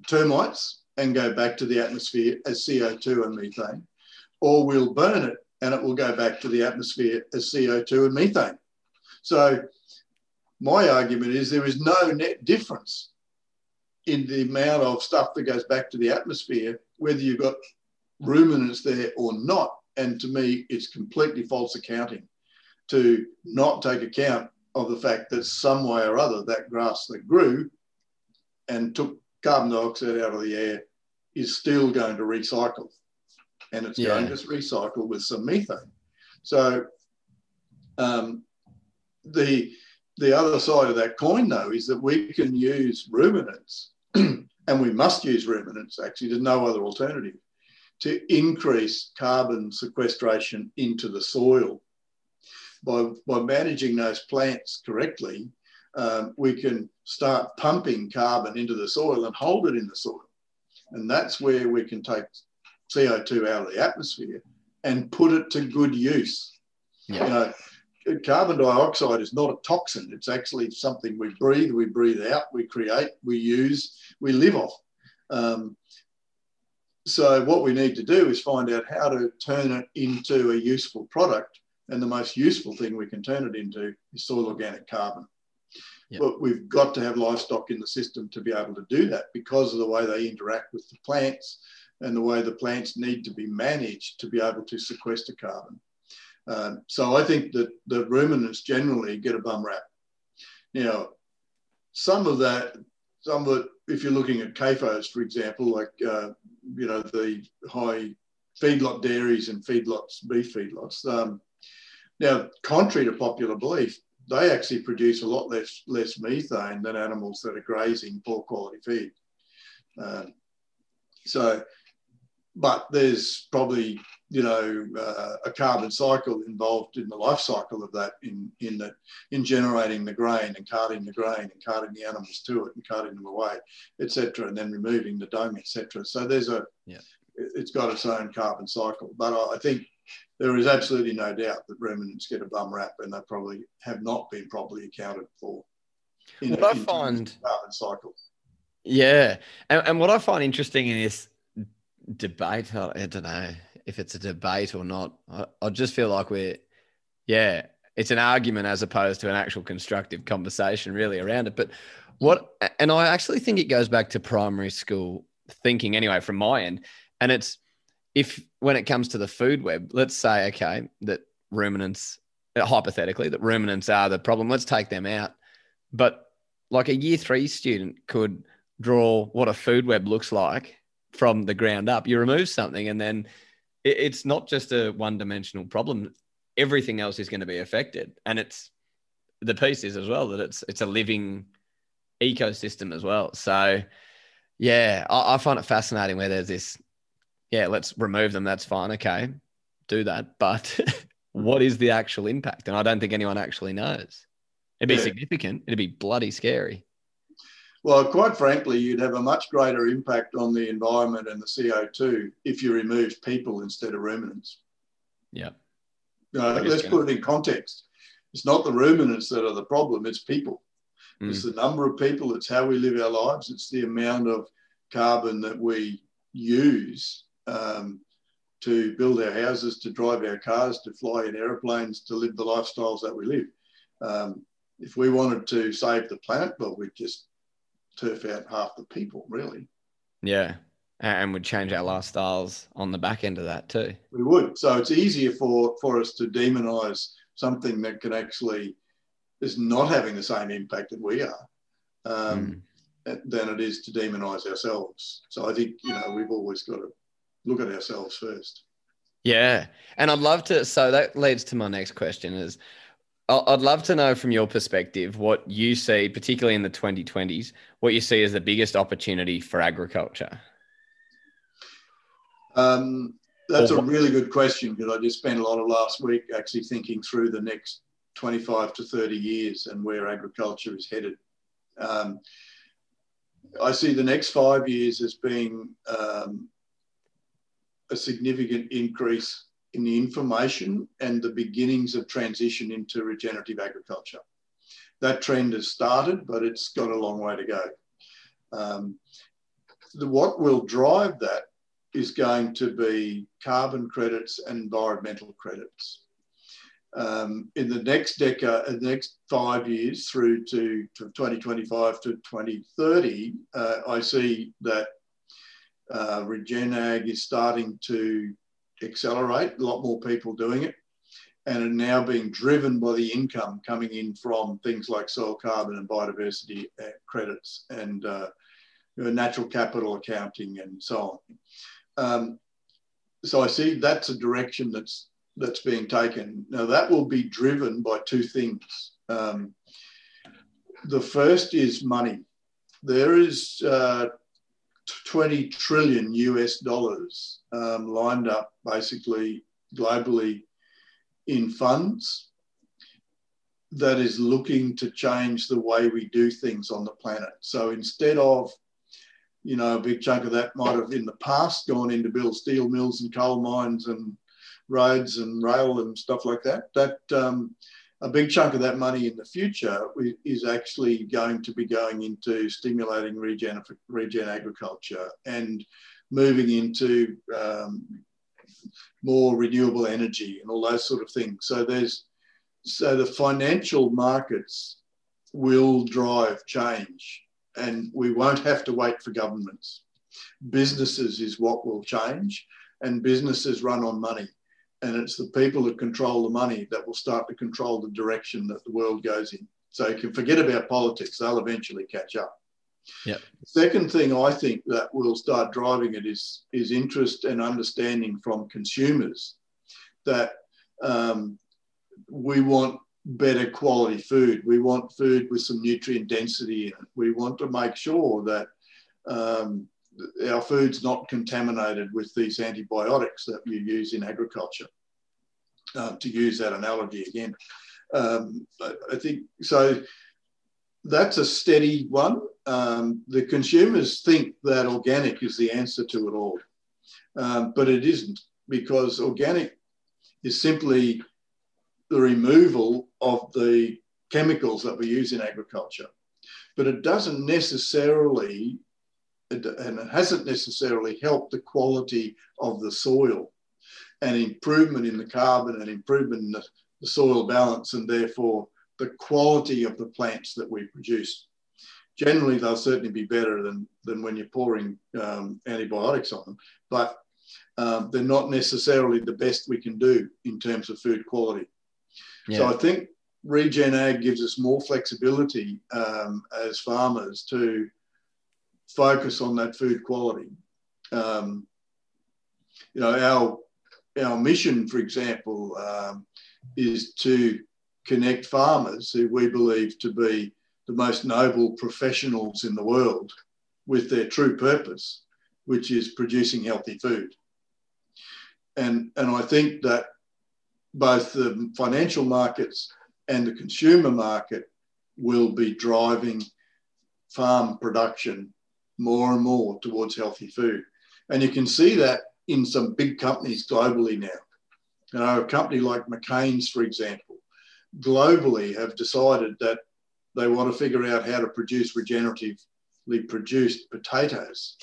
termites and go back to the atmosphere as CO2 and methane, or we'll burn it and it will go back to the atmosphere as CO2 and methane. So my argument is there is no net difference in the amount of stuff that goes back to the atmosphere, whether you've got ruminants there or not. And to me, it's completely false accounting to not take account of the fact that some way or other that grass that grew and took carbon dioxide out of the air is still going to recycle. And it's yeah. going to recycle with some methane. So um, the the other side of that coin, though, is that we can use ruminants, and we must use ruminants, actually, there's no other alternative, to increase carbon sequestration into the soil. By, by managing those plants correctly, um, we can start pumping carbon into the soil and hold it in the soil. And that's where we can take CO2 out of the atmosphere and put it to good use. Yeah. You know, carbon dioxide is not a toxin. It's actually something we breathe, we breathe out, we create, we use, we live off. Um, so what we need to do is find out how to turn it into a useful product. And the most useful thing we can turn it into is soil organic carbon. Yep. But we've got to have livestock in the system to be able to do that because of the way they interact with the plants and the way the plants need to be managed to be able to sequester carbon. Um, so I think that the ruminants generally get a bum rap. Now, some of that, some of it, if you're looking at CAFOs, for example, like, uh, you know, the high feedlot dairies and feedlots, beef feedlots. Um, now, contrary to popular belief, they actually produce a lot less, less methane than animals that are grazing poor quality feed. Um, so, but there's probably you know, uh, a carbon cycle involved in the life cycle of that in, in, the, in generating the grain and carting the grain and carting the animals to it and carting them away, etc., and then removing the dung, etc. So there's a, yeah. it's got its own carbon cycle. But I think there is absolutely no doubt that ruminants get a bum rap and they probably have not been properly accounted for. In what a, I find carbon cycle. Yeah, and, and what I find interesting in this debate, I don't know, if it's a debate or not. I, I just feel like we're, yeah, it's an argument as opposed to an actual constructive conversation really around it. But what, and I actually think it goes back to primary school thinking anyway, from my end. And it's if, when it comes to the food web, let's say, okay, that ruminants, uh, hypothetically, that ruminants are the problem, let's take them out. But like a year three student could draw what a food web looks like from the ground up. You remove something and then it's not just a one dimensional problem. Everything else is going to be affected. And it's the piece is as well that it's it's a living ecosystem as well. So yeah, I, I find it fascinating where there's this, yeah, let's remove them. That's fine. Okay. Do that. But what is the actual impact? And I don't think anyone actually knows. It'd be yeah. significant. It'd be bloody scary. Well, quite frankly, you'd have a much greater impact on the environment and the CO2 if you removed people instead of ruminants. Yeah. Uh, let's gonna... put it in context. It's not the ruminants that are the problem, it's people. Mm. It's the number of people, it's how we live our lives, it's the amount of carbon that we use um, to build our houses, to drive our cars, to fly in aeroplanes, to live the lifestyles that we live. Um, if we wanted to save the planet, well, we'd just turf out half the people, really. Yeah. And would change our lifestyles on the back end of that too. We would. So it's easier for, for us to demonize something that can actually is not having the same impact that we are um, mm. than it is to demonize ourselves. So I think, you know, we've always got to look at ourselves first. Yeah. And I'd love to. So that leads to my next question is I'd love to know from your perspective what you see, particularly in the 2020s, what you see as the biggest opportunity for agriculture. Um, that's a really good question because I just spent a lot of last week actually thinking through the next 25 to 30 years and where agriculture is headed. Um, I see the next five years as being um, a significant increase in the information and the beginnings of transition into regenerative agriculture. That trend has started, but it's got a long way to go. Um, the, what will drive that is going to be carbon credits and environmental credits. Um, in the next decade, the next five years through to, to 2025 to 2030, uh, I see that uh, Regenag is starting to accelerate, a lot more people doing it, and are now being driven by the income coming in from things like soil carbon and biodiversity uh, credits and uh, natural capital accounting and so on. Um, so I see that's a direction that's that's being taken. Now that will be driven by two things. Um, the first is money. There is uh, 20 trillion US dollars um, lined up basically globally in funds that is looking to change the way we do things on the planet. So instead of, you know, a big chunk of that might have in the past gone into build steel mills and coal mines and roads and rail and stuff like that, that um, a big chunk of that money in the future is actually going to be going into stimulating regen, regen agriculture and moving into um, more renewable energy and all those sort of things. So there's so the financial markets will drive change and we won't have to wait for governments. Businesses is what will change and businesses run on money and it's the people that control the money that will start to control the direction that the world goes in. So you can forget about politics; they'll eventually catch up. Yeah. Second thing I think that will start driving it is is interest and understanding from consumers that um, we want better quality food. We want food with some nutrient density in it. We want to make sure that um, our food's not contaminated with these antibiotics that you use in agriculture. Uh, to use that analogy again, um, I, I, think so. That's a steady one. Um, the consumers think that organic is the answer to it all, um, but it isn't because organic is simply the removal of the chemicals that we use in agriculture. But it doesn't necessarily and it hasn't necessarily helped the quality of the soil and improvement in the carbon and improvement in the, the soil balance and therefore the quality of the plants that we produce. Generally, they'll certainly be better than, than when you're pouring um, antibiotics on them, but um, they're not necessarily the best we can do in terms of food quality. Yeah. So I think Regen Ag gives us more flexibility um, as farmers to focus on that food quality. Um, you know, our our mission, for example, um, is to connect farmers who we believe to be the most noble professionals in the world with their true purpose, which is producing healthy food. And, and I think that both the financial markets and the consumer market will be driving farm production more and more towards healthy food. And you can see that in some big companies globally now. You know, a company like McCain's, for example, globally have decided that they want to figure out how to produce regeneratively produced potatoes.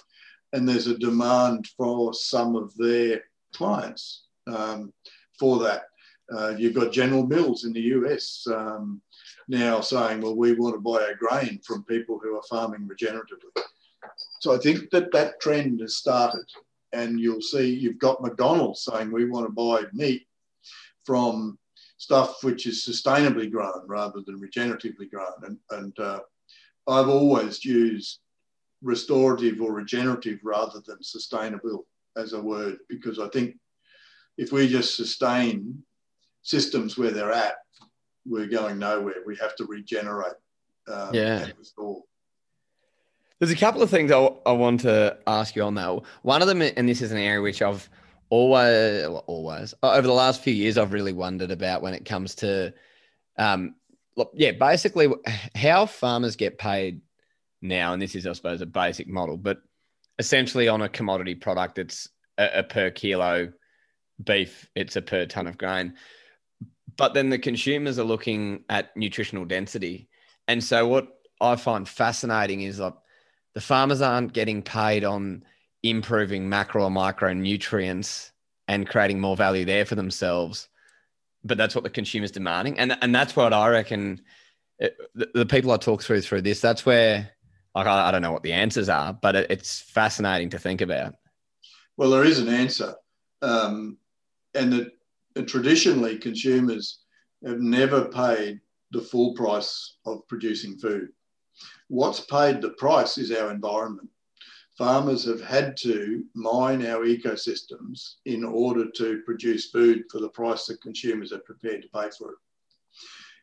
And there's a demand for some of their clients um, for that. Uh, you've got General Mills in the US um, now saying, well, we want to buy our grain from people who are farming regeneratively. So I think that that trend has started, and you'll see you've got McDonald's saying we want to buy meat from stuff which is sustainably grown rather than regeneratively grown. And, and uh, I've always used restorative or regenerative rather than sustainable as a word because I think if we just sustain systems where they're at, we're going nowhere. We have to regenerate um, yeah. and restore. There's a couple of things I, I want to ask you on that. One of them, and this is an area which I've always, always over the last few years, I've really wondered about when it comes to, um, look, yeah, basically how farmers get paid now, and this is, I suppose, a basic model, but essentially on a commodity product, it's a, a per kilo beef, it's a per ton of grain. But then the consumers are looking at nutritional density. And so what I find fascinating is like the farmers aren't getting paid on improving macro or micronutrients and creating more value there for themselves. But that's what the consumer's demanding. And, and that's what I reckon it, the, the, people I talk through through this, that's where like, I, I don't know what the answers are, but it, it's fascinating to think about. Well, there is an answer. Um, and that traditionally consumers have never paid the full price of producing food. What's paid the price is our environment. Farmers have had to mine our ecosystems in order to produce food for the price that consumers are prepared to pay for it.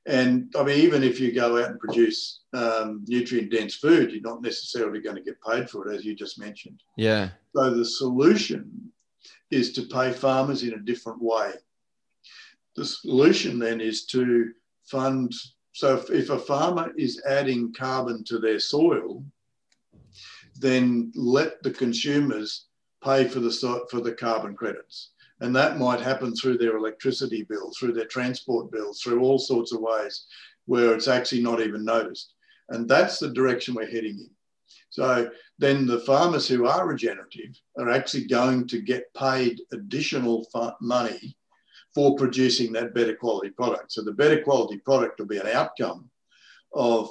And I mean, even if you go out and produce um, nutrient dense food, you're not necessarily going to get paid for it, as you just mentioned. Yeah. So the solution is to pay farmers in a different way. The solution then is to fund. So if, if a farmer is adding carbon to their soil, then let the consumers pay for the for the carbon credits. And that might happen through their electricity bill, through their transport bills, through all sorts of ways where it's actually not even noticed. And that's the direction we're heading in. So then the farmers who are regenerative are actually going to get paid additional money for producing that better quality product. So the better quality product will be an outcome of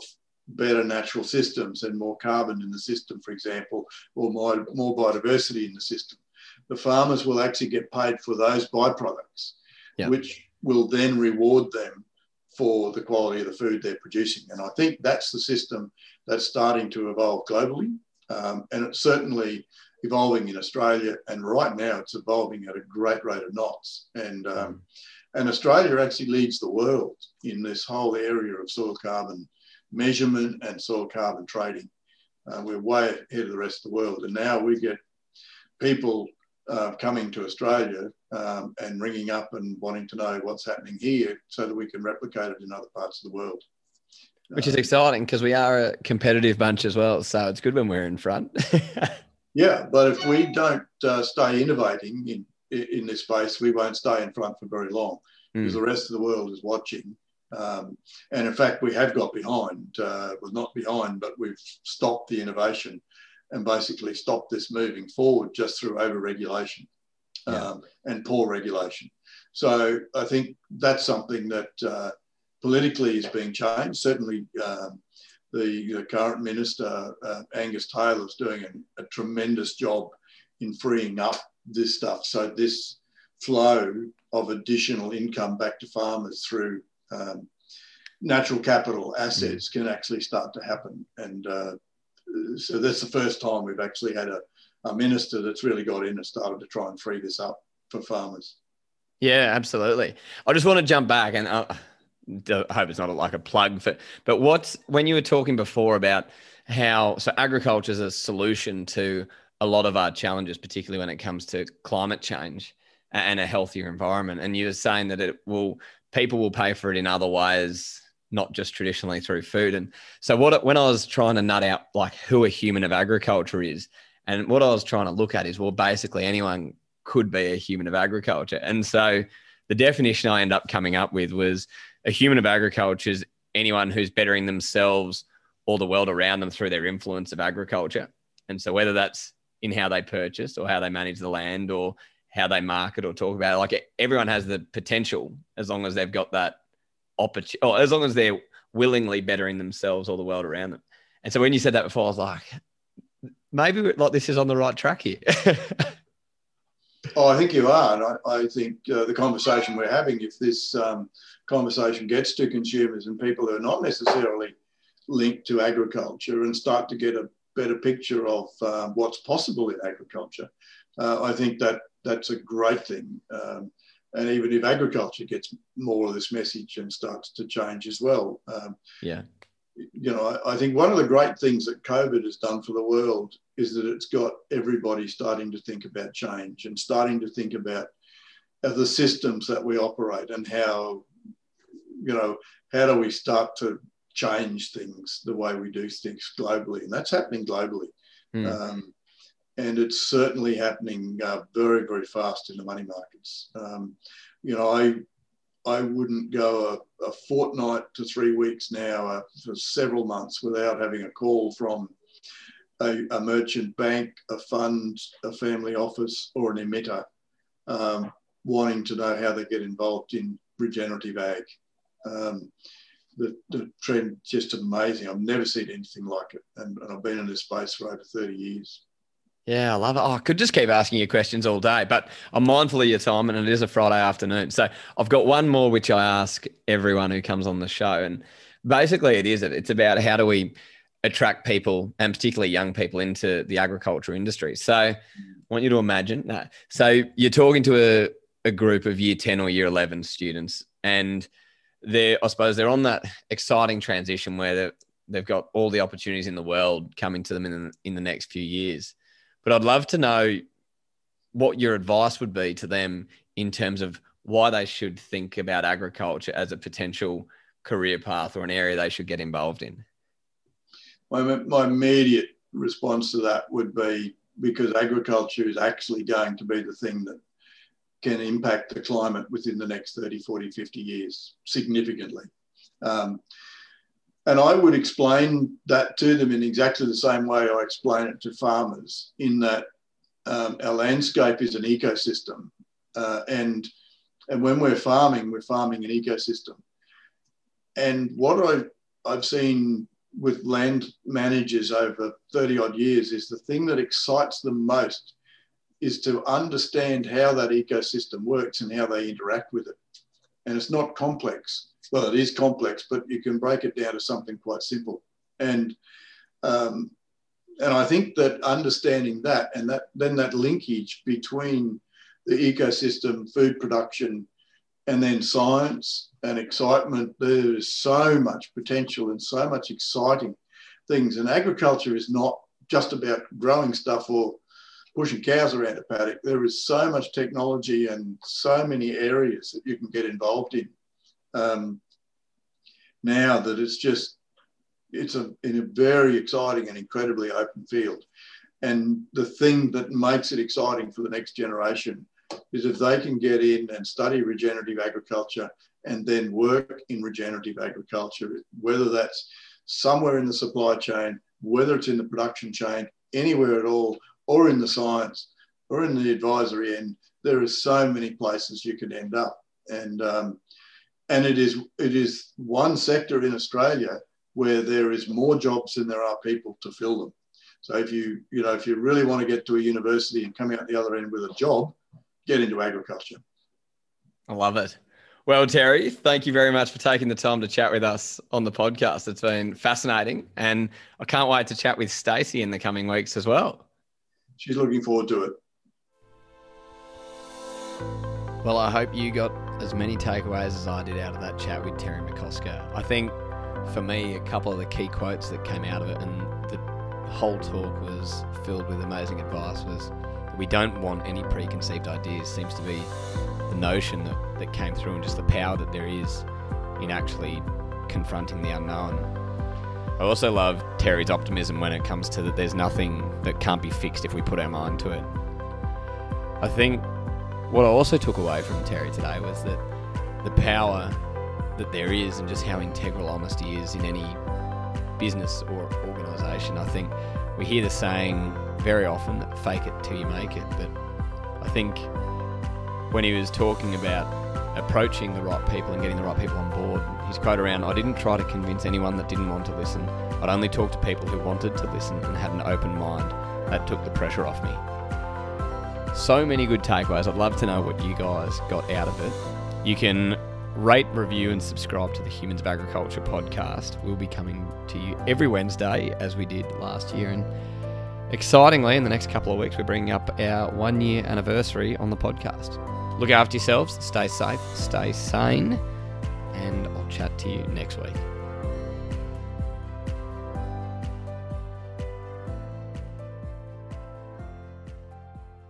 better natural systems and more carbon in the system, for example, or more, more biodiversity in the system the farmers will actually get paid for those byproducts, which will then reward them for the quality of the food they're producing. And I think that's the system that's starting to evolve globally. Um, and it's certainly evolving in Australia. And right now it's evolving at a great rate of knots. And, um, and Australia actually leads the world in this whole area of soil carbon measurement and soil carbon trading. Uh, we're way ahead of the rest of the world. And now we get people uh, coming to Australia um, and ringing up and wanting to know what's happening here so that we can replicate it in other parts of the world. Which is uh, exciting because we are a competitive bunch as well. So it's good when we're in front. yeah, but if we don't uh, stay innovating in, in this space, we won't stay in front for very long because mm. the rest of the world is watching. Um, and in fact, we have got behind, uh, well, not behind, but we've stopped the innovation and basically stopped this moving forward just through over regulation yeah. um, and poor regulation. So I think that's something that uh, politically is being changed. Certainly, um, the, the, current minister uh, Angus Taylor is doing a, a, tremendous job in freeing up this stuff. So this flow of additional income back to farmers through um, natural capital assets mm. can actually start to happen, and uh, so that's the first time we've actually had a, a minister that's really got in and started to try and free this up for farmers. Yeah, absolutely. I just want to jump back and uh, I hope it's not like a plug for, but what's when you were talking before about how so agriculture is a solution to a lot of our challenges, particularly when it comes to climate change and a healthier environment. And you were saying that it will people will pay for it in other ways not just traditionally through food. And so what when I was trying to nut out like who a human of agriculture is, and what I was trying to look at is well, basically anyone could be a human of agriculture. And so the definition I end up coming up with was a human of agriculture is anyone who's bettering themselves or the world around them through their influence of agriculture. And so whether that's in how they purchase or how they manage the land or how they market or talk about it, like everyone has the potential as long as they've got that opportunity, or as long as they're willingly bettering themselves or the world around them. And so when you said that before, I was like, maybe like this is on the right track here. oh, I think you are. And I, I think uh, the conversation we're having, if this um, conversation gets to consumers and people who are not necessarily linked to agriculture and start to get a better picture of um, what's possible in agriculture, uh, I think that that's a great thing. Um, and even if agriculture gets more of this message and starts to change as well. Um, yeah. You know, I, I, think one of the great things that COVID has done for the world is that it's got everybody starting to think about change and starting to think about the systems that we operate and how, you know, how do we start to change things the way we do things globally? And that's happening globally. Mm. Um, and it's certainly happening uh, very, very fast in the money markets. Um, you know, I I wouldn't go a, a fortnight to three weeks now uh, for several months without having a call from a, a, merchant bank, a fund, a family office, or an emitter um, wanting to know how they get involved in regenerative ag. Um, the, the trend just amazing. I've never seen anything like it, and, and I've been in this space for over 30 years. Yeah, I love it. Oh, I could just keep asking you questions all day, but I'm mindful of your time and it is a Friday afternoon. So I've got one more which I ask everyone who comes on the show. And basically it is it. It's about how do we attract people and particularly young people into the agriculture industry. So I want you to imagine that. So you're talking to a, a group of year 10 or year 11 students and they're, I suppose they're on that exciting transition where they've got all the opportunities in the world coming to them in in the next few years but I'd love to know what your advice would be to them in terms of why they should think about agriculture as a potential career path or an area they should get involved in. My, my immediate response to that would be because agriculture is actually going to be the thing that can impact the climate within the next 30, 40, 50 years significantly. Um, and I would explain that to them in exactly the same way I explain it to farmers, in that um, our landscape is an ecosystem. Uh, and, and when we're farming, we're farming an ecosystem. And what I've, I've seen with land managers over 30 odd years is the thing that excites them most is to understand how that ecosystem works and how they interact with it. And it's not complex well, it is complex, but you can break it down to something quite simple. And um, and I think that understanding that and that then that linkage between the ecosystem, food production, and then science and excitement, there is so much potential and so much exciting things. And agriculture is not just about growing stuff or pushing cows around a paddock. There is so much technology and so many areas that you can get involved in um, now that it's just it's a in a very exciting and incredibly open field. And the thing that makes it exciting for the next generation is if they can get in and study regenerative agriculture and then work in regenerative agriculture, whether that's somewhere in the supply chain, whether it's in the production chain, anywhere at all, or in the science, or in the advisory end, there are so many places you can end up. And um, and it is it is one sector in Australia where there is more jobs than there are people to fill them. So if you you know if you really want to get to a university and come out the other end with a job, get into agriculture. I love it. Well, Terry, thank you very much for taking the time to chat with us on the podcast. It's been fascinating, and I can't wait to chat with Stacey in the coming weeks as well. She's looking forward to it. Well, I hope you got as many takeaways as I did out of that chat with Terry McCosker. I think for me, a couple of the key quotes that came out of it, and the whole talk was filled with amazing advice, was we don't want any preconceived ideas. Seems to be the notion that, that came through, and just the power that there is in actually confronting the unknown. I also love Terry's optimism when it comes to that there's nothing that can't be fixed if we put our mind to it. I think what I also took away from Terry today was that the power that there is and just how integral honesty is in any business or organisation. I think we hear the saying very often that fake it till you make it, but I think when he was talking about approaching the right people and getting the right people on board, his quote around, I didn't try to convince anyone that didn't want to listen. I'd only talk to people who wanted to listen and had an open mind. That took the pressure off me. So many good takeaways. I'd love to know what you guys got out of it. You can rate, review, and subscribe to the Humans of Agriculture podcast. We'll be coming to you every Wednesday as we did last year. And excitingly, in the next couple of weeks, we're bringing up our one year anniversary on the podcast. Look after yourselves, stay safe, stay sane, and I'll chat to you next week.